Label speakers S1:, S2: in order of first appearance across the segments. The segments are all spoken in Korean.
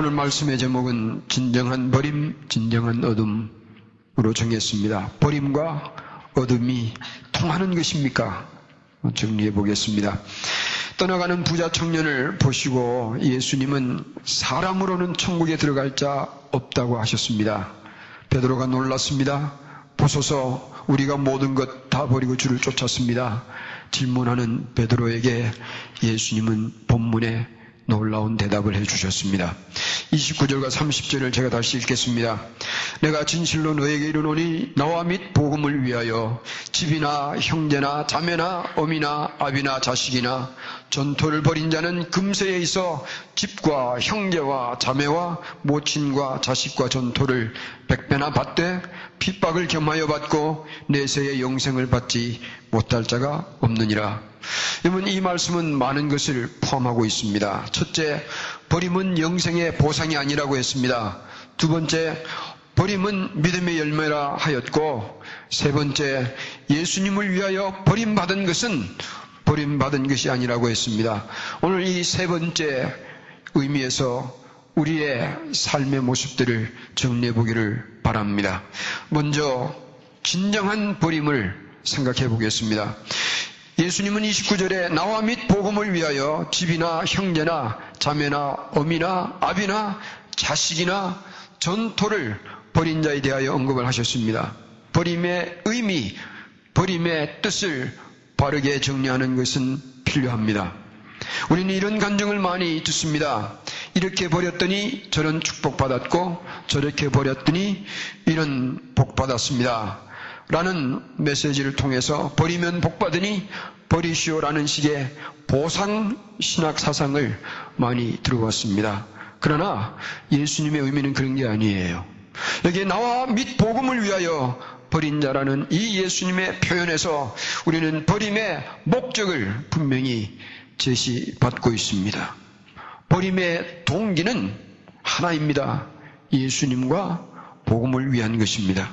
S1: 오늘 말씀의 제목은 진정한 버림, 진정한 어둠으로 정했습니다. 버림과 어둠이 통하는 것입니까? 정리해 보겠습니다. 떠나가는 부자 청년을 보시고 예수님은 사람으로는 천국에 들어갈 자 없다고 하셨습니다. 베드로가 놀랐습니다. 보소서 우리가 모든 것 다 버리고 주를 쫓았습니다. 질문하는 베드로에게 예수님은 본문에 놀라운 대답을 해주셨습니다. 29절과 30절을 제가 다시 읽겠습니다. 내가 진실로 너에게 이르노니 나와 및 복음을 위하여 집이나 형제나 자매나 어미나 아비나 자식이나 전토를 벌인 자는 금세에 있어 집과 형제와 자매와 모친과 자식과 전토를 백배나 받되 핍박을 겸하여 받고 내세의 영생을 받지 못할 자가 없느니라. 여러분 이 말씀은 많은 것을 포함하고 있습니다. 첫째, 버림은 영생의 보상이 아니라고 했습니다. 두 번째, 버림은 믿음의 열매라 하였고, 세 번째, 예수님을 위하여 버림받은 것은 버림받은 것이 아니라고 했습니다. 오늘 이 세 번째 의미에서 우리의 삶의 모습들을 정리해 보기를 바랍니다. 먼저, 진정한 버림을 생각해 보겠습니다. 예수님은 29절에 나와 및 복음을 위하여 집이나 형제나 자매나 어미나 아비나 자식이나 전토를 버린 자에 대하여 언급을 하셨습니다. 버림의 의미, 버림의 뜻을 바르게 정리하는 것은 필요합니다. 우리는 이런 감정을 많이 듣습니다. 이렇게 버렸더니 저런 축복받았고 저렇게 버렸더니 이런 복받았습니다. 라는 메시지를 통해서 버리면 복받으니 버리시오라는 식의 보상 신학 사상을 많이 들어왔습니다. 그러나 예수님의 의미는 그런 게 아니에요. 여기 나와 및 복음을 위하여 버린 자라는 이 예수님의 표현에서 우리는 버림의 목적을 분명히 제시받고 있습니다. 버림의 동기는 하나입니다. 예수님과 복음을 위한 것입니다.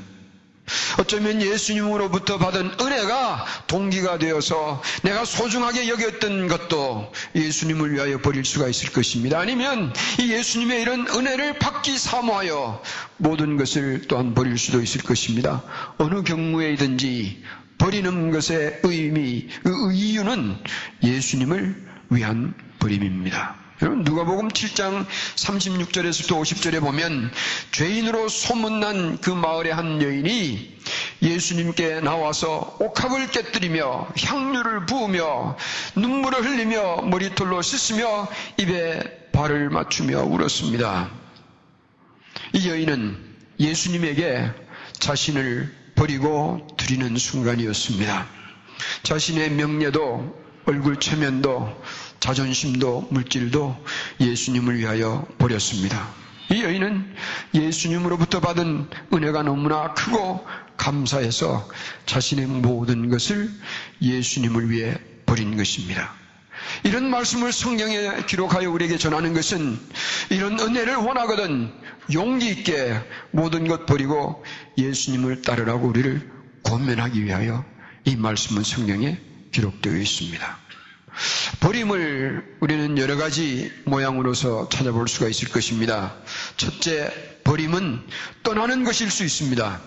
S1: 어쩌면 예수님으로부터 받은 은혜가 동기가 되어서 내가 소중하게 여겼던 것도 예수님을 위하여 버릴 수가 있을 것입니다. 아니면 이 예수님의 이런 은혜를 받기 사모하여 모든 것을 또한 버릴 수도 있을 것입니다. 어느 경우에든지 버리는 것의 의미, 그 이유는 예수님을 위한 버림입니다. 여러분 누가복음 7장 36절에서부터 50절에 보면 죄인으로 소문난 그 마을의 한 여인이 예수님께 나와서 옥합을 깨뜨리며 향유를 부으며 눈물을 흘리며 머리털로 씻으며 입에 발을 맞추며 울었습니다. 이 여인은 예수님에게 자신을 버리고 드리는 순간이었습니다. 자신의 명예도 얼굴 체면도 자존심도 물질도 예수님을 위하여 버렸습니다. 이 여인은 예수님으로부터 받은 은혜가 너무나 크고 감사해서 자신의 모든 것을 예수님을 위해 버린 것입니다. 이런 말씀을 성경에 기록하여 우리에게 전하는 것은 이런 은혜를 원하거든 용기 있게 모든 것 버리고 예수님을 따르라고 우리를 권면하기 위하여 이 말씀은 성경에 기록되어 있습니다. 버림을 우리는 여러 가지 모양으로서 찾아볼 수가 있을 것입니다. 첫째, 버림은 떠나는 것일 수 있습니다.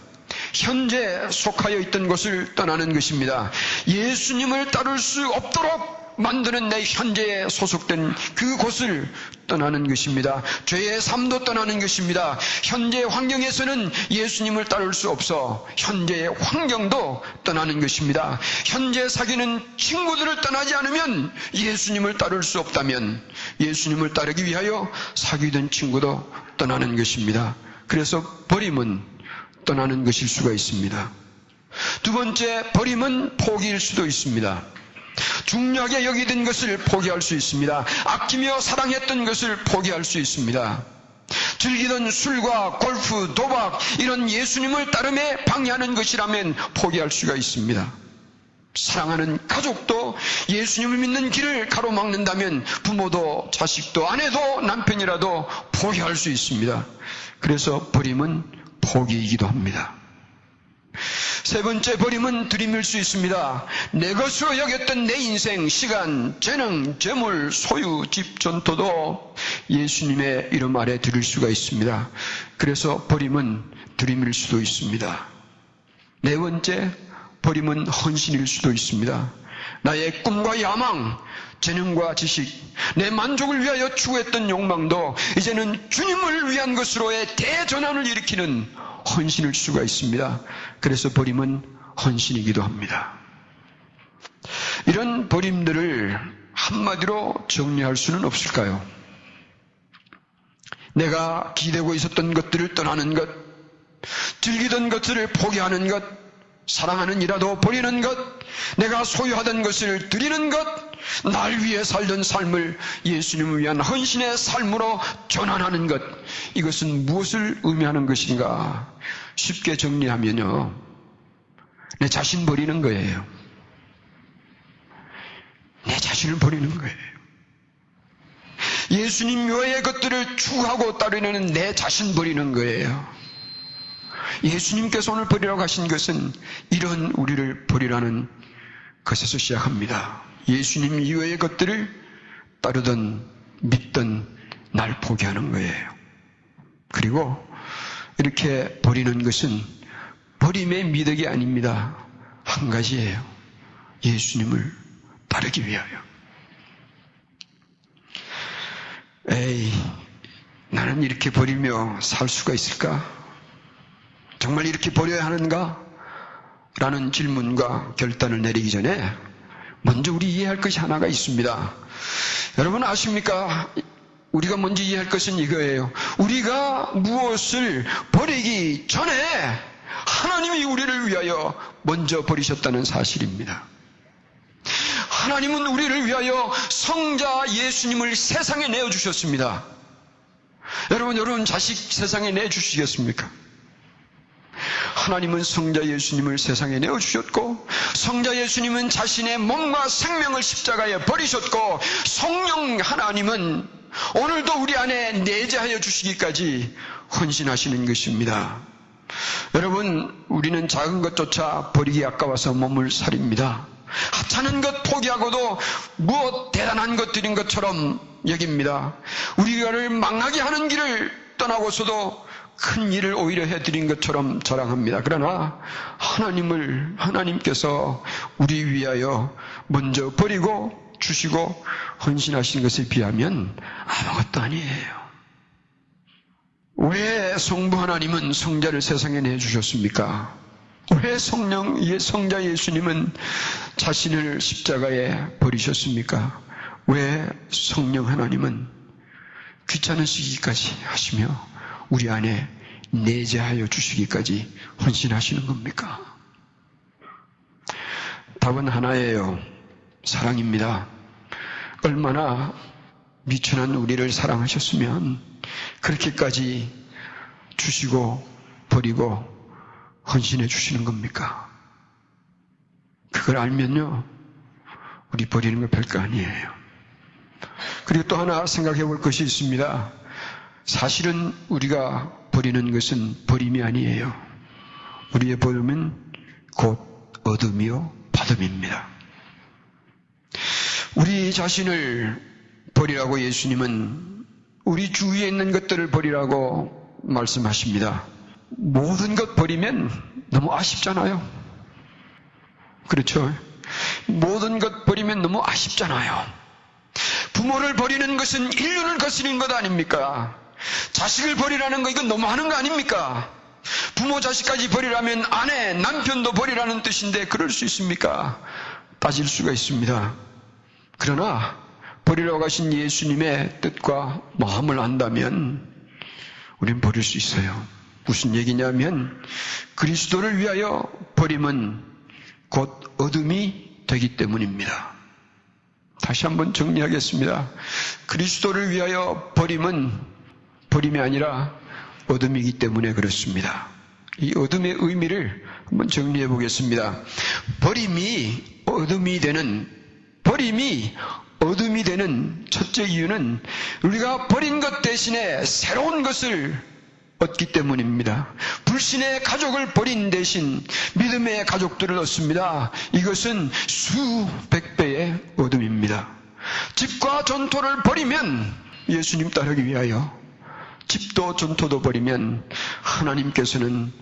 S1: 현재 속하여 있던 것을 떠나는 것입니다. 예수님을 따를 수 없도록 만드는 내 현재에 소속된 그곳을 떠나는 것입니다. 죄의 삶도 떠나는 것입니다. 현재 환경에서는 예수님을 따를 수 없어 현재의 환경도 떠나는 것입니다. 현재 사귀는 친구들을 떠나지 않으면 예수님을 따를 수 없다면 예수님을 따르기 위하여 사귀던 친구도 떠나는 것입니다. 그래서 버림은 떠나는 것일 수가 있습니다. 두 번째, 버림은 포기일 수도 있습니다. 중요하게 여기던 것을 포기할 수 있습니다. 아끼며 사랑했던 것을 포기할 수 있습니다. 즐기던 술과 골프, 도박, 이런 예수님을 따름에 방해하는 것이라면 포기할 수가 있습니다. 사랑하는 가족도 예수님을 믿는 길을 가로막는다면 부모도 자식도 아내도 남편이라도 포기할 수 있습니다. 그래서 버림은 포기이기도 합니다. 세 번째 버림은 들이밀 수 있습니다. 내 것으로 여겼던 내 인생, 시간, 재능, 재물, 소유, 집, 전토도 예수님의 이름 아래 드릴 수가 있습니다. 그래서 버림은 드림일 수도 있습니다. 네 번째, 버림은 헌신일 수도 있습니다. 나의 꿈과 야망, 재능과 지식, 내 만족을 위하여 추구했던 욕망도 이제는 주님을 위한 것으로의 대전환을 일으키는 헌신일 수가 있습니다. 그래서 버림은 헌신이기도 합니다. 이런 버림들을 한마디로 정리할 수는 없을까요? 내가 기대고 있었던 것들을 떠나는 것, 즐기던 것들을 포기하는 것, 사랑하는 이라도 버리는 것, 내가 소유하던 것을 드리는 것, 날 위해 살던 삶을 예수님을 위한 헌신의 삶으로 전환하는 것, 이것은 무엇을 의미하는 것인가? 쉽게 정리하면요. 내 자신 버리는 거예요. 내 자신을 버리는 거예요. 예수님 외의 것들을 추구하고 따르는 내 자신 버리는 거예요. 예수님께서 오늘 버리라고 하신 것은 이런 우리를 버리라는 것에서 시작합니다. 예수님 이외의 것들을 따르던 믿던 날 포기하는 거예요. 그리고 이렇게 버리는 것은 버림의 미덕이 아닙니다. 한 가지예요. 예수님을 따르기 위하여. 에이, 나는 이렇게 버리며 살 수가 있을까? 정말 이렇게 버려야 하는가? 라는 질문과 결단을 내리기 전에 먼저 우리 이해할 것이 하나가 있습니다. 여러분 아십니까? 우리가 먼저 이해할 것은 이거예요. 우리가 무엇을 버리기 전에 하나님이 우리를 위하여 먼저 버리셨다는 사실입니다. 하나님은 우리를 위하여 성자 예수님을 세상에 내어주셨습니다. 여러분, 여러분 자식 세상에 내주시겠습니까? 하나님은 성자 예수님을 세상에 내어주셨고 성자 예수님은 자신의 몸과 생명을 십자가에 버리셨고 성령 하나님은 오늘도 우리 안에 내재하여 주시기까지 헌신하시는 것입니다. 여러분 우리는 작은 것조차 버리기 아까워서 몸을 살입니다. 하찮은 것 포기하고도 무엇 대단한 것들인 것처럼 여깁니다. 우리가를 망하게 하는 길을 떠나고서도 큰 일을 오히려 해드린 것처럼 자랑합니다. 그러나 하나님을, 하나님께서 우리 위하여 먼저 버리고 주시고 헌신하신 것에 비하면 아무것도 아니에요. 왜 성부 하나님은 성자를 세상에 내주셨습니까? 왜 성령, 성자 예수님은 자신을 십자가에 버리셨습니까? 왜 성령 하나님은 귀찮으시기까지 하시며 우리 안에 내재하여 주시기까지 헌신하시는 겁니까? 답은 하나예요. 사랑입니다. 얼마나 미천한 우리를 사랑하셨으면 그렇게까지 주시고 버리고 헌신해 주시는 겁니까? 그걸 알면요, 우리 버리는 거 별거 아니에요. 그리고 또 하나 생각해 볼 것이 있습니다. 사실은 우리가 버리는 것은 버림이 아니에요. 우리의 버림은 곧 어둠이요, 받음입니다. 우리 자신을 버리라고 예수님은 우리 주위에 있는 것들을 버리라고 말씀하십니다. 모든 것 버리면 너무 아쉽잖아요. 그렇죠? 모든 것 버리면 너무 아쉽잖아요. 부모를 버리는 것은 인륜을 거스르는 것 아닙니까? 자식을 버리라는 거 이건 너무 하는 거 아닙니까? 부모 자식까지 버리라면 아내, 남편도 버리라는 뜻인데 그럴 수 있습니까? 따질 수가 있습니다. 그러나 버리라고 하신 예수님의 뜻과 마음을 안다면 우리는 버릴 수 있어요. 무슨 얘기냐면 그리스도를 위하여 버림은 곧 어둠이 되기 때문입니다. 다시 한번 정리하겠습니다. 그리스도를 위하여 버림은 버림이 아니라 어둠이기 때문에 그렇습니다. 이 어둠의 의미를 한번 정리해 보겠습니다. 버림이 어둠이 되는, 버림이 어둠이 되는 첫째 이유는 우리가 버린 것 대신에 새로운 것을 얻기 때문입니다. 불신의 가족을 버린 대신 믿음의 가족들을 얻습니다. 이것은 수백 배의 어둠입니다. 집과 전토를 버리면 예수님 따르기 위하여 집도 전토도 버리면 하나님께서는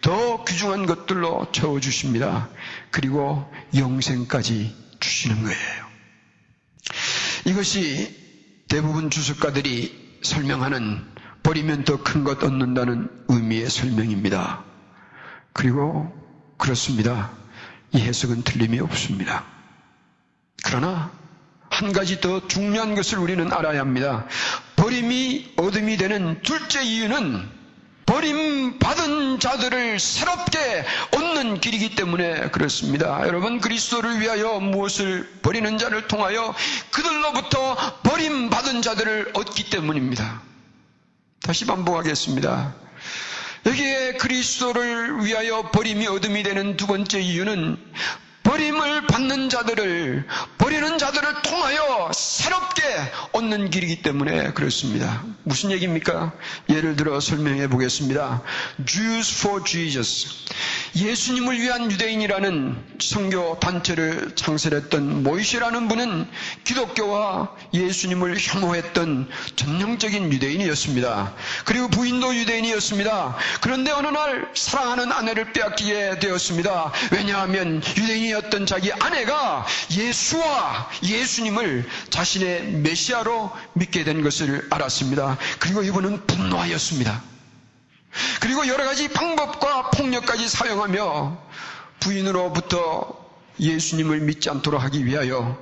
S1: 더 귀중한 것들로 채워주십니다. 그리고 영생까지 주시는 거예요. 이것이 대부분 주석가들이 설명하는 버리면 더 큰 것 얻는다는 의미의 설명입니다. 그리고 그렇습니다. 이 해석은 틀림이 없습니다. 그러나 한 가지 더 중요한 것을 우리는 알아야 합니다. 버림이 어둠이 되는 둘째 이유는 버림받은 자들을 새롭게 얻는 길이기 때문에 그렇습니다. 여러분 그리스도를 위하여 무엇을 버리는 자를 통하여 그들로부터 버림받은 자들을 얻기 때문입니다. 다시 반복하겠습니다. 여기에 그리스도를 위하여 버림이 어둠이 되는 두 번째 이유는 버림을 받는 자들을 버리는 자들을 통하여 새롭게 얻는 길이기 때문에 그렇습니다. 무슨 얘기입니까? 예를 들어 설명해 보겠습니다. Jews for Jesus. 예수님을 위한 유대인이라는 선교 단체를 창설했던 모이시라는 분은 기독교와 예수님을 혐오했던 전형적인 유대인이었습니다. 그리고 부인도 유대인이었습니다. 그런데 어느 날 사랑하는 아내를 빼앗기게 되었습니다. 왜냐하면 유대인이 어떤 자기 아내가 예수와 예수님을 자신의 메시아로 믿게 된 것을 알았습니다. 그리고 이분은 분노하였습니다. 그리고 여러 가지 방법과 폭력까지 사용하며 부인으로부터 예수님을 믿지 않도록 하기 위하여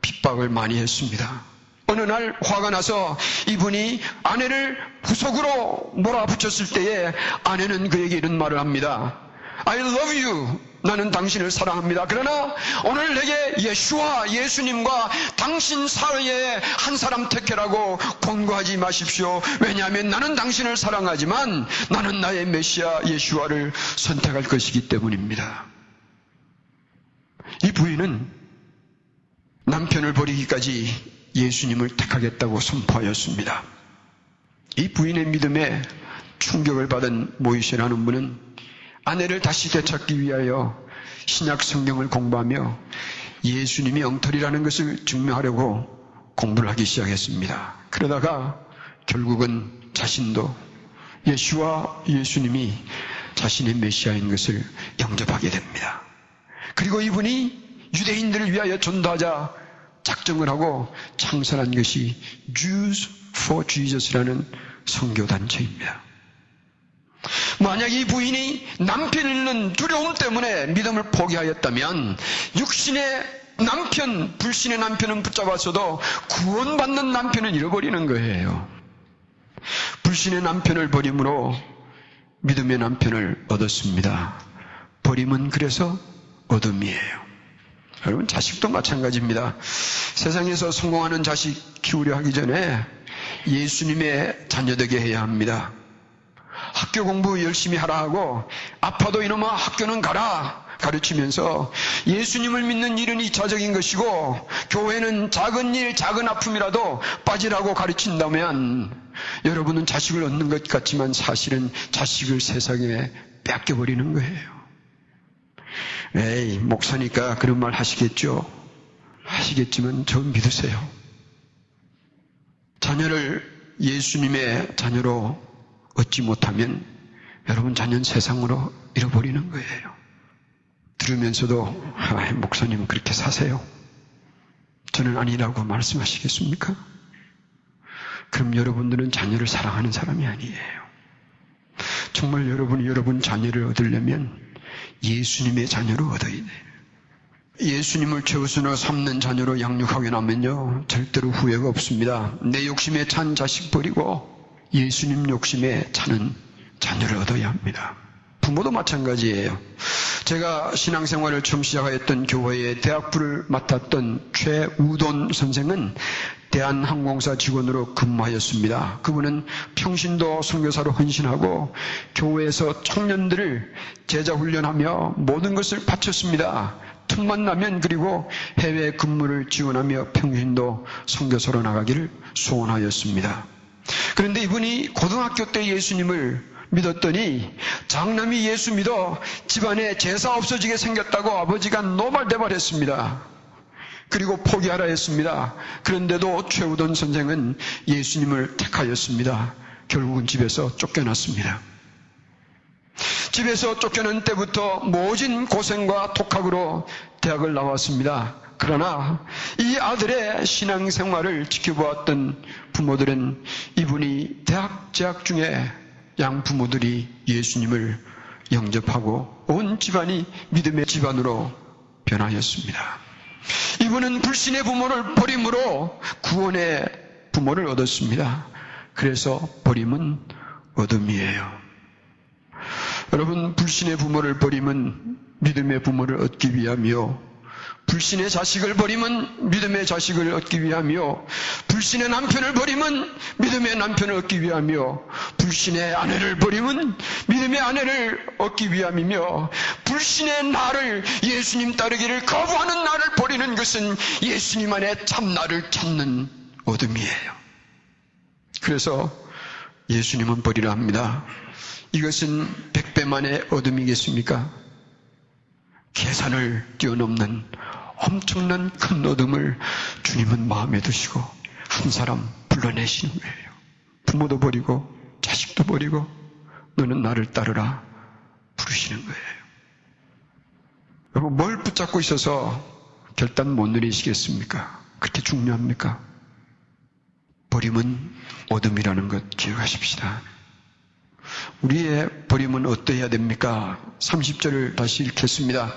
S1: 핍박을 많이 했습니다. 어느 날 화가 나서 이분이 아내를 구석으로 몰아붙였을 때에 아내는 그에게 이런 말을 합니다. I love you. 나는 당신을 사랑합니다. 그러나 오늘 내게 예수와 예수님과 당신 사이에 한 사람 택해라고 권고하지 마십시오. 왜냐하면 나는 당신을 사랑하지만 나는 나의 메시아 예수와를 선택할 것이기 때문입니다. 이 부인은 남편을 버리기까지 예수님을 택하겠다고 선포하였습니다. 이 부인의 믿음에 충격을 받은 모이세라는 분은 아내를 다시 되찾기 위하여 신약 성경을 공부하며 예수님이 엉터리라는 것을 증명하려고 공부를 하기 시작했습니다. 그러다가 결국은 자신도 예수와 예수님이 자신의 메시아인 것을 영접하게 됩니다. 그리고 이분이 유대인들을 위하여 전도하자 작정을 하고 창설한 것이 Jews for Jesus라는 선교단체입니다. 만약 이 부인이 남편 잃는 두려움 때문에 믿음을 포기하였다면 육신의 남편, 불신의 남편은 붙잡았어도 구원받는 남편은 잃어버리는 거예요. 불신의 남편을 버림으로 믿음의 남편을 얻었습니다. 버림은 그래서 어둠이에요. 여러분, 자식도 마찬가지입니다. 세상에서 성공하는 자식 키우려 하기 전에 예수님의 자녀 되게 해야 합니다. 학교 공부 열심히 하라 하고 아파도 이놈아 학교는 가라 가르치면서 예수님을 믿는 일은 이차적인 것이고 교회는 작은 일, 작은 아픔이라도 빠지라고 가르친다면 여러분은 자식을 얻는 것 같지만 사실은 자식을 세상에 뺏겨버리는 거예요. 에이, 목사니까 그런 말 하시겠죠? 하시겠지만 저 믿으세요. 자녀를 예수님의 자녀로 얻지 못하면 여러분 자녀는 세상으로 잃어버리는 거예요. 들으면서도 아, 목사님 그렇게 사세요. 저는 아니라고 말씀하시겠습니까? 그럼 여러분들은 자녀를 사랑하는 사람이 아니에요. 정말 여러분이 여러분 자녀를 얻으려면 예수님의 자녀로 얻어야 돼요. 예수님을 최우선으로 삼는 자녀로 양육하게 나면요 절대로 후회가 없습니다. 내 욕심에 찬 자식 버리고 예수님 욕심에 차는 자녀를 얻어야 합니다. 부모도 마찬가지예요. 제가 신앙생활을 처음 시작하였던 교회의 대학부를 맡았던 최우돈 선생은 대한항공사 직원으로 근무하였습니다. 그분은 평신도 선교사로 헌신하고 교회에서 청년들을 제자 훈련하며 모든 것을 바쳤습니다. 틈만 나면 그리고 해외 근무를 지원하며 평신도 선교사로 나가기를 소원하였습니다. 그런데 이분이 고등학교 때 예수님을 믿었더니 장남이 예수 믿어 집안에 제사 없어지게 생겼다고 아버지가 노발대발했습니다. 그리고 포기하라 했습니다. 그런데도 최우돈 선생은 예수님을 택하였습니다. 결국은 집에서 쫓겨났습니다. 집에서 쫓겨난 때부터 모진 고생과 독학으로 대학을 나왔습니다. 그러나 이 아들의 신앙생활을 지켜보았던 부모들은 이분이 대학 재학 중에 양 부모들이 예수님을 영접하고 온 집안이 믿음의 집안으로 변하였습니다. 이분은 불신의 부모를 버림으로 구원의 부모를 얻었습니다. 그래서 버림은 어둠이에요. 여러분, 불신의 부모를 버림은 믿음의 부모를 얻기 위함이요. 불신의 자식을 버리면 믿음의 자식을 얻기 위하며 불신의 남편을 버리면 믿음의 남편을 얻기 위하며 불신의 아내를 버리면 믿음의 아내를 얻기 위함이며 불신의 나를 예수님 따르기를 거부하는 나를 버리는 것은 예수님 안에 참 나를 찾는 어둠이에요. 그래서 예수님은 버리라 합니다. 이것은 백배만의 어둠이겠습니까? 계산을 뛰어넘는 엄청난 큰 어둠을 주님은 마음에 두시고 한 사람 불러내시는 거예요. 부모도 버리고 자식도 버리고 너는 나를 따르라 부르시는 거예요. 여러분 뭘 붙잡고 있어서 결단 못 내리시겠습니까? 그렇게 중요합니까? 버림은 어둠이라는 것 기억하십시다. 우리의 버림은 어떠해야 됩니까? 30절을 다시 읽겠습니다.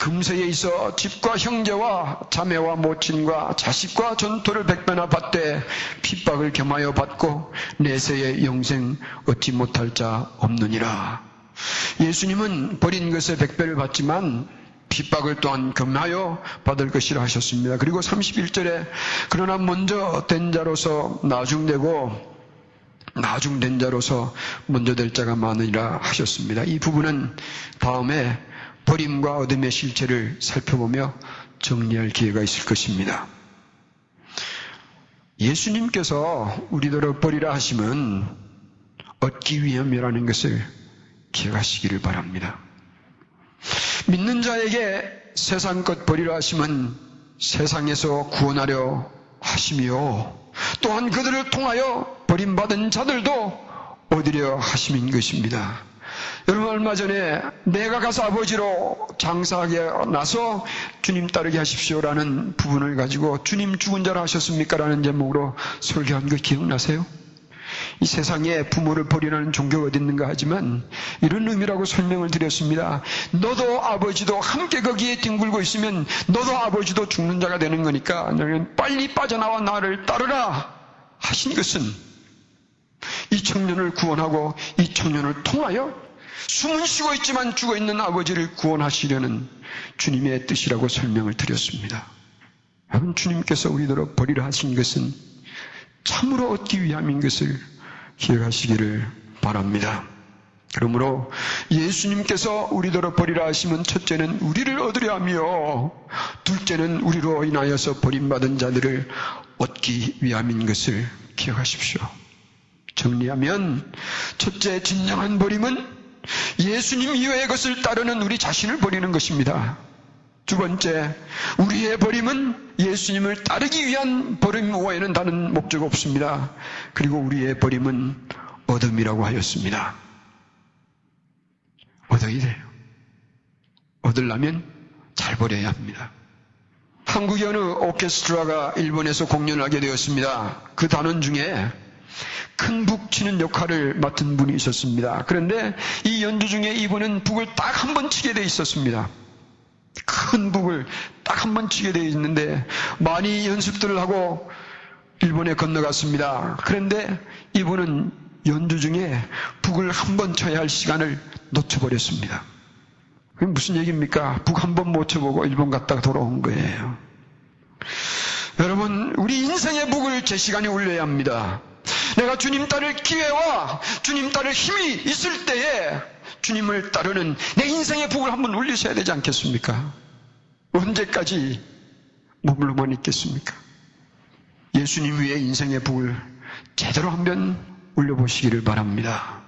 S1: 금세에 있어 집과 형제와 자매와 모친과 자식과 전토를 백배나 받되 핍박을 겸하여 받고 내세의 영생 얻지 못할 자 없느니라. 예수님은 버린 것에 백배를 받지만 핍박을 또한 겸하여 받을 것이라 하셨습니다. 그리고 31절에 그러나 먼저 된 자로서 나중되고 나중된 자로서 먼저 될 자가 많으리라 하셨습니다. 이 부분은 다음에 버림과 어둠의 실체를 살펴보며 정리할 기회가 있을 것입니다. 예수님께서 우리들을 버리라 하시면 얻기 위함이라는 것을 기억하시기를 바랍니다. 믿는 자에게 세상 것 버리라 하시면 세상에서 구원하려 하시며 또한 그들을 통하여 버림받은 자들도 얻으려 하심인 것입니다. 여러분 얼마 전에 내가 가서 아버지로 장사하게 나서 주님 따르게 하십시오라는 부분을 가지고 주님 죽은 자라 하셨습니까? 라는 제목으로 설교한 거 기억나세요? 이 세상에 부모를 버리라는 종교가 어디 있는가 하지만 이런 의미라고 설명을 드렸습니다. 너도 아버지도 함께 거기에 뒹굴고 있으면 너도 아버지도 죽는 자가 되는 거니까 너는 빨리 빠져나와 나를 따르라 하신 것은 이 청년을 구원하고 이 청년을 통하여 숨은 쉬고 있지만 죽어 있는 아버지를 구원하시려는 주님의 뜻이라고 설명을 드렸습니다. 여러분 주님께서 우리들을 버리라 하신 것은 참으로 얻기 위함인 것을 기억하시기를 바랍니다. 그러므로 예수님께서 우리들을 버리라 하시면 첫째는 우리를 얻으려 하며 둘째는 우리로 인하여서 버림받은 자들을 얻기 위함인 것을 기억하십시오. 정리하면 첫째 진정한 버림은 예수님 이외의 것을 따르는 우리 자신을 버리는 것입니다. 두 번째, 우리의 버림은 예수님을 따르기 위한 버림 외에는 다른 목적 없습니다. 그리고 우리의 버림은 어둠이라고 하였습니다. 얻어야 돼요. 얻으려면 잘 버려야 합니다. 한국의 어느 오케스트라가 일본에서 공연을 하게 되었습니다. 그 단원 중에 큰 북 치는 역할을 맡은 분이 있었습니다. 그런데 이 연주 중에 이분은 북을 딱 한 번 치게 돼 있었습니다. 큰 북을 딱 한 번 치게 돼 있는데 많이 연습들을 하고 일본에 건너갔습니다. 그런데 이분은 연주 중에 북을 한 번 쳐야 할 시간을 놓쳐버렸습니다. 그게 무슨 얘기입니까? 북 한 번 못 쳐보고 일본 갔다가 돌아온 거예요. 여러분, 우리 인생의 북을 제 시간에 올려야 합니다. 내가 주님 따를 기회와 주님 따를 힘이 있을 때에 주님을 따르는 내 인생의 북을 한번 올리셔야 되지 않겠습니까? 언제까지 머물러만 있겠습니까? 예수님 위에 인생의 북을 제대로 한번 올려보시기를 바랍니다.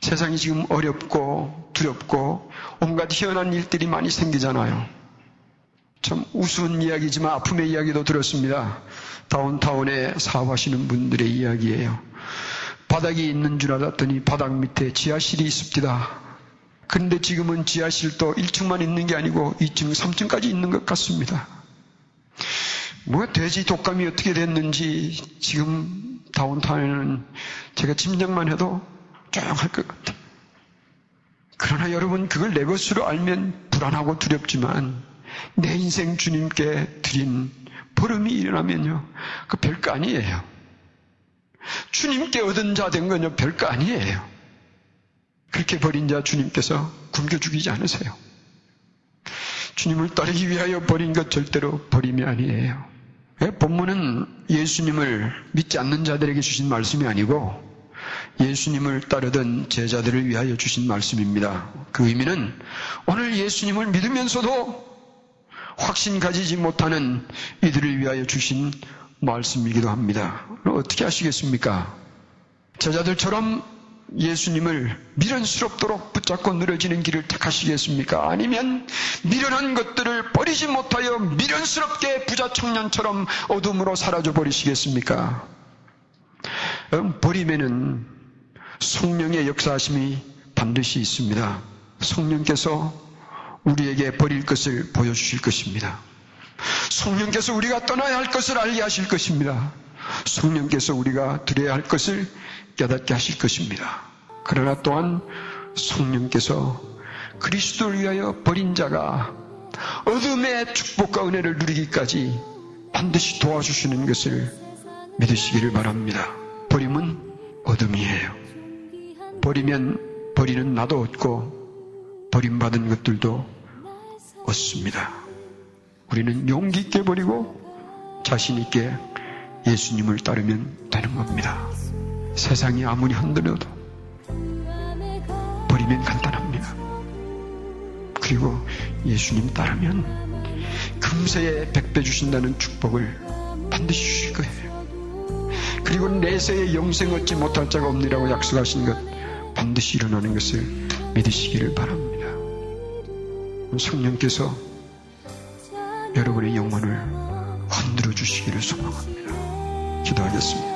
S1: 세상이 지금 어렵고 두렵고 온갖 희한한 일들이 많이 생기잖아요. 참 우스운 이야기지만 아픔의 이야기도 들었습니다. 다운타운에 사업하시는 분들의 이야기예요. 바닥이 있는 줄 알았더니 바닥 밑에 지하실이 있습니다. 그런데 지금은 지하실도 1층만 있는 게 아니고 2층, 3층까지 있는 것 같습니다. 뭐 돼지 독감이 어떻게 됐는지 지금 다운타운에는 제가 짐작만 해도 조용할 것 같아요. 그러나 여러분 그걸 내 것으로 알면 불안하고 두렵지만 내 인생 주님께 드린 보름이 일어나면요. 그 별거 아니에요. 주님께 얻은 자 된 건요. 별거 아니에요. 그렇게 버린 자 주님께서 굶겨 죽이지 않으세요. 주님을 따르기 위하여 버린 것 절대로 버림이 아니에요. 본문은 예수님을 믿지 않는 자들에게 주신 말씀이 아니고 예수님을 따르던 제자들을 위하여 주신 말씀입니다. 그 의미는 오늘 예수님을 믿으면서도 확신 가지지 못하는 이들을 위하여 주신 말씀이기도 합니다. 어떻게 하시겠습니까? 제자들처럼 예수님을 미련스럽도록 붙잡고 늘어지는 길을 택하시겠습니까? 아니면 미련한 것들을 버리지 못하여 미련스럽게 부자 청년처럼 어둠으로 사라져 버리시겠습니까? 버림에는 성령의 역사하심이 반드시 있습니다. 성령께서 우리에게 버릴 것을 보여주실 것입니다. 성령께서 우리가 떠나야 할 것을 알게 하실 것입니다. 성령께서 우리가 드려야 할 것을 깨닫게 하실 것입니다. 그러나 또한 성령께서 그리스도를 위하여 버린 자가 어둠의 축복과 은혜를 누리기까지 반드시 도와주시는 것을 믿으시기를 바랍니다. 버림은 어둠이에요. 버리면 버리는 나도 얻고 버림받은 것들도 얻습니다. 우리는 용기 있게 버리고 자신 있게 예수님을 따르면 되는 겁니다. 세상이 아무리 흔들려도 버리면 간단합니다. 그리고 예수님 따르면 금세에 백배 주신다는 축복을 반드시 주실 거예요. 그리고 내세에 영생 얻지 못할 자가 없느라고 약속하신 것 반드시 일어나는 것을 믿으시기를 바랍니다. 성령께서 여러분의 영혼을 흔들어 주시기를 소망합니다. 기도하겠습니다.